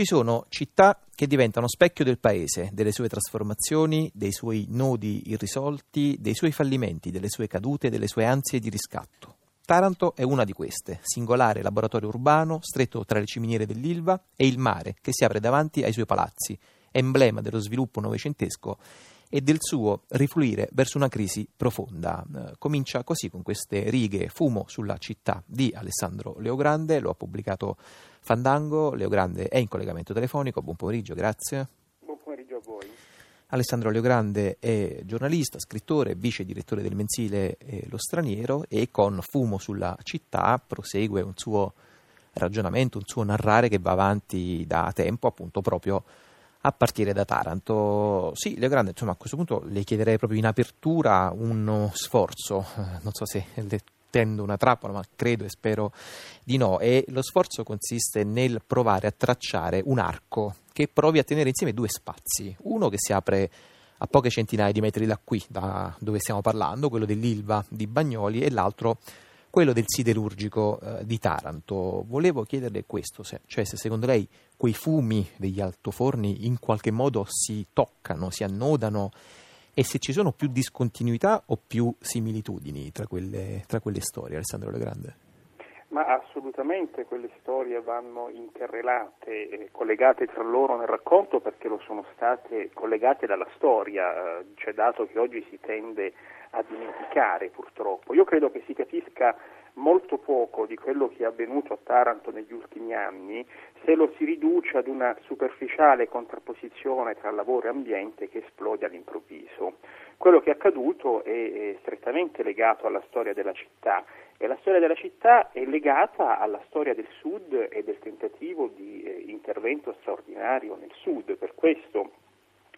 Ci sono città che diventano specchio del paese, delle sue trasformazioni, dei suoi nodi irrisolti, dei suoi fallimenti, delle sue cadute, delle sue ansie di riscatto. Taranto è una di queste, singolare laboratorio urbano, stretto tra le ciminiere dell'Ilva e il mare che si apre davanti ai suoi palazzi, emblema dello sviluppo novecentesco e del suo rifluire verso una crisi profonda. Eh, comincia così con queste righe Fumo sulla città di Alessandro Leogrande, lo ha pubblicato Fandango, Leogrande è in collegamento telefonico, buon pomeriggio, grazie. Buon pomeriggio a voi. Alessandro Leogrande è giornalista, scrittore, vice direttore del mensile eh, Lo Straniero e con Fumo sulla città prosegue un suo ragionamento, un suo narrare che va avanti da tempo appunto proprio a partire da Taranto. Sì, Leo Grande, insomma, a questo punto le chiederei proprio in apertura uno sforzo, eh, non so se le tendo una trappola, ma credo e spero di no, e lo sforzo consiste nel provare a tracciare un arco che provi a tenere insieme due spazi, uno che si apre a poche centinaia di metri da qui, da dove stiamo parlando, quello dell'Ilva di Bagnoli, e l'altro quello del siderurgico eh, di Taranto. Volevo chiederle questo, se, cioè se secondo lei quei fumi degli altoforni in qualche modo si toccano, si annodano e se ci sono più discontinuità o più similitudini tra quelle, tra quelle storie, Alessandro Legrande? Ma assolutamente quelle storie vanno interrelate, eh, collegate tra loro nel racconto perché lo sono state collegate dalla storia, cioè dato che oggi si tende a dimenticare purtroppo. Io credo che si capisca molto poco di quello che è avvenuto a Taranto negli ultimi anni se lo si riduce ad una superficiale contrapposizione tra lavoro e ambiente che esplode all'improvviso. Quello che è accaduto è, strettamente legato alla storia della città e la storia della città è legata alla storia del Sud e del tentativo di eh, intervento straordinario nel Sud. Per questo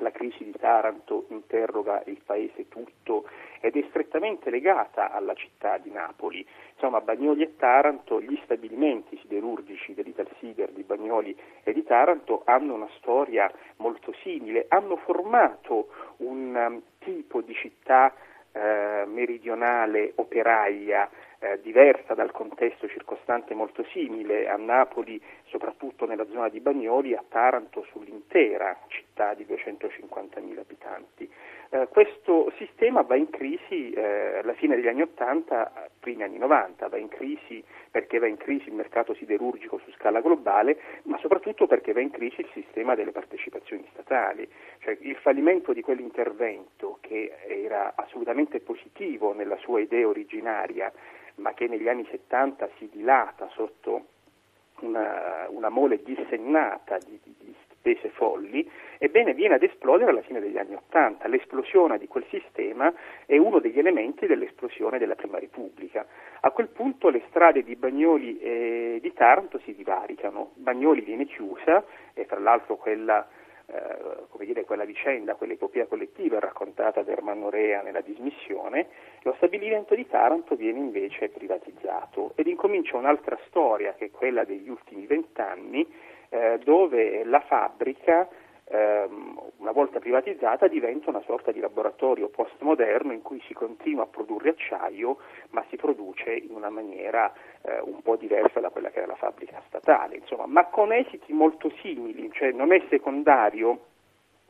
la crisi di Taranto interroga il paese tutto ed è strettamente legata alla città di Napoli. Insomma, Bagnoli e Taranto, gli stabilimenti siderurgici dell'Italsider di Bagnoli e di Taranto hanno una storia molto simile, hanno formato un um, tipo di città eh, meridionale operaia eh, diversa dal contesto circostante molto simile a Napoli, soprattutto nella zona di Bagnoli, a Taranto sull'intera città di 250.000 abitanti. Eh, questo sistema va in crisi eh, alla fine degli anni 80, primi anni 90, va in crisi perché va in crisi il mercato siderurgico su scala globale, ma soprattutto perché va in crisi il sistema delle partecipazioni statali. Cioè, il fallimento di quell'intervento che era assolutamente positivo nella sua idea originaria, ma che negli anni 70 si dilata sotto una, una mole dissennata di, di, di spese folli, ebbene viene ad esplodere alla fine degli anni Ottanta. L'esplosione di quel sistema è uno degli elementi dell'esplosione della Prima Repubblica. A quel punto le strade di Bagnoli e di Taranto si divaricano. Bagnoli viene chiusa, e tra l'altro quella eh, come dire, quella vicenda, quell'epopea collettiva raccontata da Ermanno Rea nella dismissione, lo stabilimento di Taranto viene invece privatizzato ed incomincia un'altra storia che è quella degli ultimi vent'anni eh, dove la fabbrica ehm, una volta privatizzata diventa una sorta di laboratorio postmoderno in cui si continua a produrre acciaio ma si produce in una maniera eh, un po' diversa da quella che era la fabbrica statale, insomma, ma con esiti molto simili, cioè non è secondario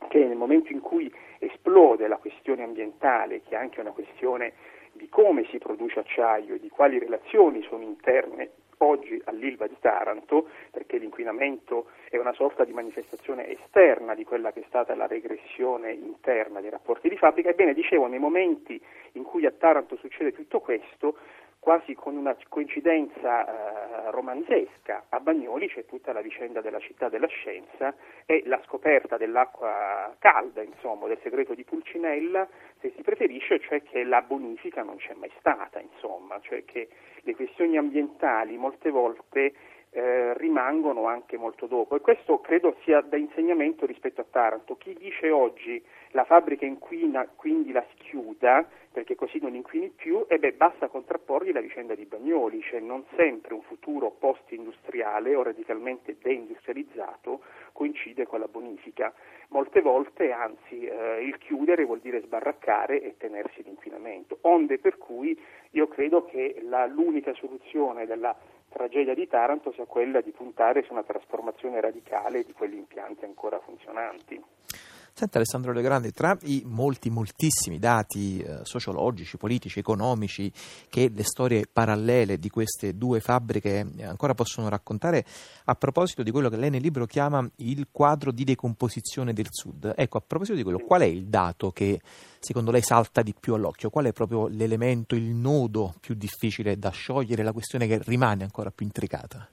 che nel momento in cui esplode la questione ambientale, che è anche una questione di come si produce acciaio e di quali relazioni sono interne oggi all'Ilva di Taranto, perché l'inquinamento è una sorta di manifestazione esterna di quella che è stata la regressione interna dei rapporti di fabbrica, ebbene dicevo nei momenti in cui a Taranto succede tutto questo, quasi con una coincidenza eh, romanzesca. A Bagnoli c'è tutta la vicenda della città della scienza e la scoperta dell'acqua calda, insomma, del segreto di Pulcinella, se si preferisce, cioè che la bonifica non c'è mai stata, insomma, cioè che le questioni ambientali molte volte eh, rimangono anche molto dopo e questo credo sia da insegnamento rispetto a Taranto. Chi dice oggi la fabbrica inquina quindi la si chiuda perché così non inquini più, e beh, basta contrapporgli la vicenda di Bagnoli, cioè non sempre un futuro post-industriale o radicalmente deindustrializzato coincide con la bonifica. Molte volte, anzi, eh, il chiudere vuol dire sbarraccare e tenersi l'inquinamento, onde per cui io credo che la, l'unica soluzione della tragedia di Taranto sia quella di puntare su una trasformazione radicale di quegli impianti ancora funzionanti. Senta Alessandro Legrandi, tra i molti, moltissimi dati eh, sociologici, politici, economici che le storie parallele di queste due fabbriche ancora possono raccontare, a proposito di quello che lei nel libro chiama il quadro di decomposizione del Sud, ecco, a proposito di quello, qual è il dato che secondo lei salta di più all'occhio? Qual è proprio l'elemento, il nodo più difficile da sciogliere, la questione che rimane ancora più intricata?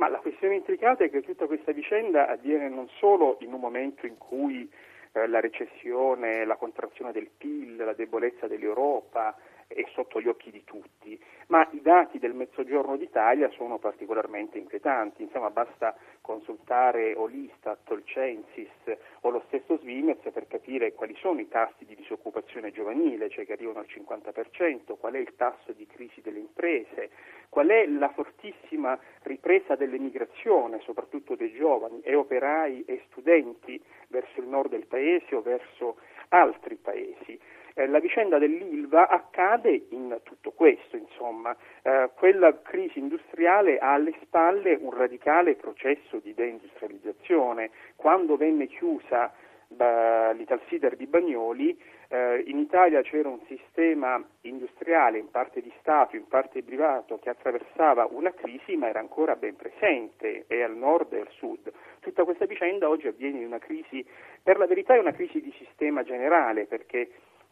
Ma la questione intricata è che tutta questa vicenda avviene non solo in un momento in cui eh, la recessione, la contrazione del PIL, la debolezza dell'Europa è sotto gli occhi di tutti, ma i dati del Mezzogiorno d'Italia sono particolarmente inquietanti, insomma basta consultare o l'Istat o il Censis o lo stesso Svimez per capire quali sono i tassi di disoccupazione giovanile, cioè che arrivano al 50%, qual è il tasso di crisi delle imprese, qual è la fortissima ripresa dell'emigrazione, soprattutto dei giovani e operai e studenti verso il nord del paese o verso altri paesi. Eh, la vicenda dell'Ilva accade in tutto questo, insomma, eh, quella crisi industriale ha alle spalle un radicale processo di deindustrializzazione. Quando venne chiusa l'Italsider di Bagnoli, eh, in Italia c'era un sistema industriale, in parte di Stato, in parte privato, che attraversava una crisi ma era ancora ben presente, e al nord e al sud. Tutta questa vicenda oggi avviene in una crisi, per la verità è una crisi di sistema generale, perché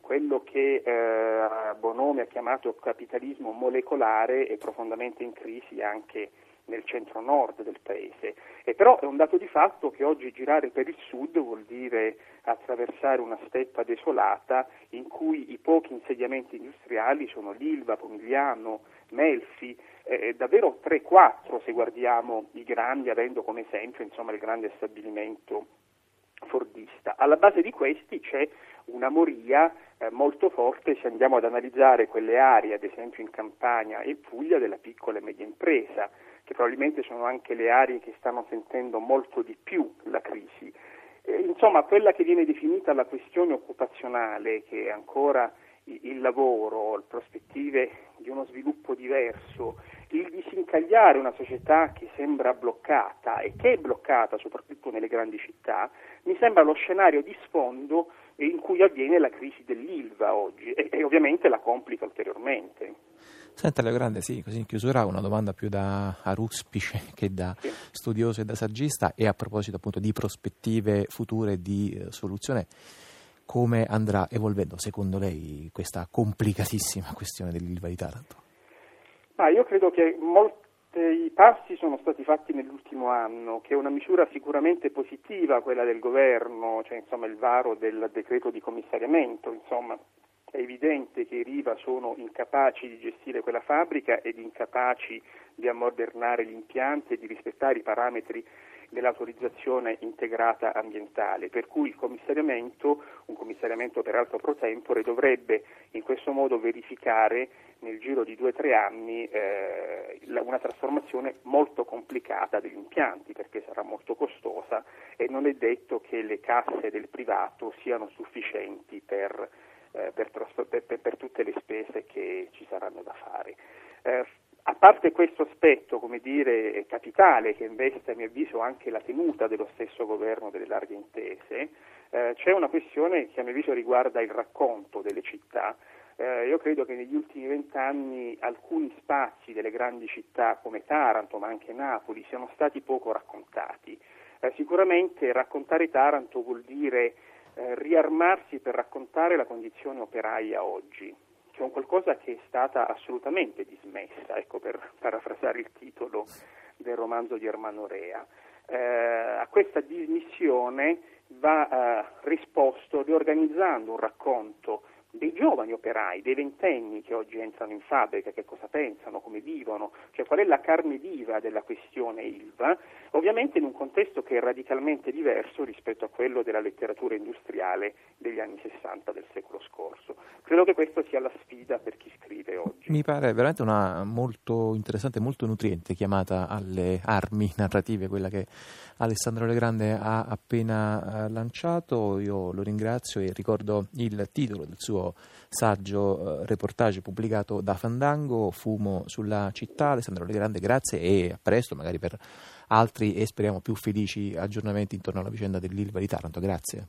quello che eh, Bonomi ha chiamato capitalismo molecolare è profondamente in crisi anche nel centro-nord del paese. E però è un dato di fatto che oggi girare per il sud vuol dire attraversare una steppa desolata in cui i pochi insediamenti industriali sono l'Ilva, Pomigliano, Melfi, eh, davvero 3-4 se guardiamo i grandi, avendo come esempio insomma, il grande stabilimento fordista. Alla base di questi c'è una moria eh, molto forte se andiamo ad analizzare quelle aree, ad esempio in Campania e Puglia, della piccola e media impresa, che probabilmente sono anche le aree che stanno sentendo molto di più la crisi. Eh, insomma, quella che viene definita la questione occupazionale, che è ancora il lavoro, prospettive di uno sviluppo diverso, il disincagliare una società che sembra bloccata e che è bloccata soprattutto nelle grandi città, mi sembra lo scenario di sfondo in cui avviene la crisi dell'ILVA oggi e, e ovviamente la complica ulteriormente. Senta Leo Grande, sì, così in chiusura una domanda più da aruspice che da sì. studioso e da saggista e a proposito appunto di prospettive future di eh, soluzione come andrà evolvendo secondo lei questa complicatissima questione dell'Ilva di Taranto? Ma io credo che molti passi sono stati fatti nell'ultimo anno, che è una misura sicuramente positiva quella del governo, cioè insomma il varo del decreto di commissariamento, insomma è evidente che i Riva sono incapaci di gestire quella fabbrica ed incapaci di ammodernare gli impianti e di rispettare i parametri dell'autorizzazione integrata ambientale, per cui il commissariamento, un commissariamento peraltro pro tempore, dovrebbe in questo modo verificare nel giro di due o tre anni eh, una trasformazione molto complicata degli impianti perché sarà molto costosa e non è detto che le casse del privato siano sufficienti per, eh, per, per, per tutte le spese che ci saranno da fare. Eh, parte questo aspetto, come dire, capitale, che investe a mio avviso anche la tenuta dello stesso governo delle larghe intese, eh, c'è una questione che a mio avviso riguarda il racconto delle città. Eh, io credo che negli ultimi vent'anni alcuni spazi delle grandi città come Taranto, ma anche Napoli, siano stati poco raccontati. Eh, sicuramente raccontare Taranto vuol dire eh, riarmarsi per raccontare la condizione operaia oggi che è un qualcosa che è stata assolutamente dismessa, ecco per parafrasare il titolo del romanzo di Ermanno Rea. Eh, a questa dismissione va eh, risposto riorganizzando un racconto dei giovani operai, dei ventenni che oggi entrano in fabbrica, che cosa pensano, come vivono, cioè qual è la carne viva della questione ILVA, ovviamente in un contesto che è radicalmente diverso rispetto a quello della letteratura industriale degli anni 60 del secolo scorso. Credo che questa sia la sfida per chi scrive oggi. Mi pare veramente una molto interessante, molto nutriente chiamata alle armi narrative, quella che Alessandro Legrande ha appena eh, lanciato. Io lo ringrazio e ricordo il titolo del suo saggio eh, reportage pubblicato da Fandango, Fumo sulla città. Alessandro Legrande, grazie e a presto, magari per altri e speriamo più felici aggiornamenti intorno alla vicenda dell'Ilva di Taranto. Grazie.